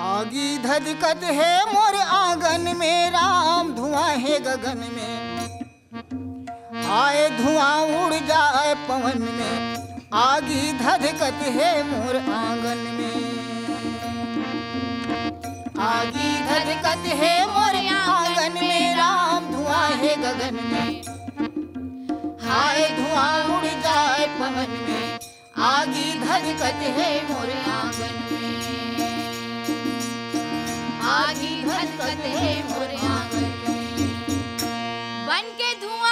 आगी धधकत है मोर आँगन में, राम धुआँ है गगन में। आए धुआँ उड़ जाए पवन में, आगी धधकत है मोर आँगन में। आगी धधकत है मोर आँगन में, राम धुआँ है गगन में। हाय धुआँ उड़ जाए पवन में, आगी धधकत है मोर आँगन बन के धुआँ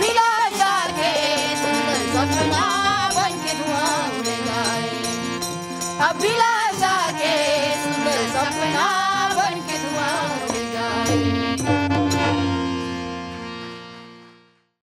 विलासा के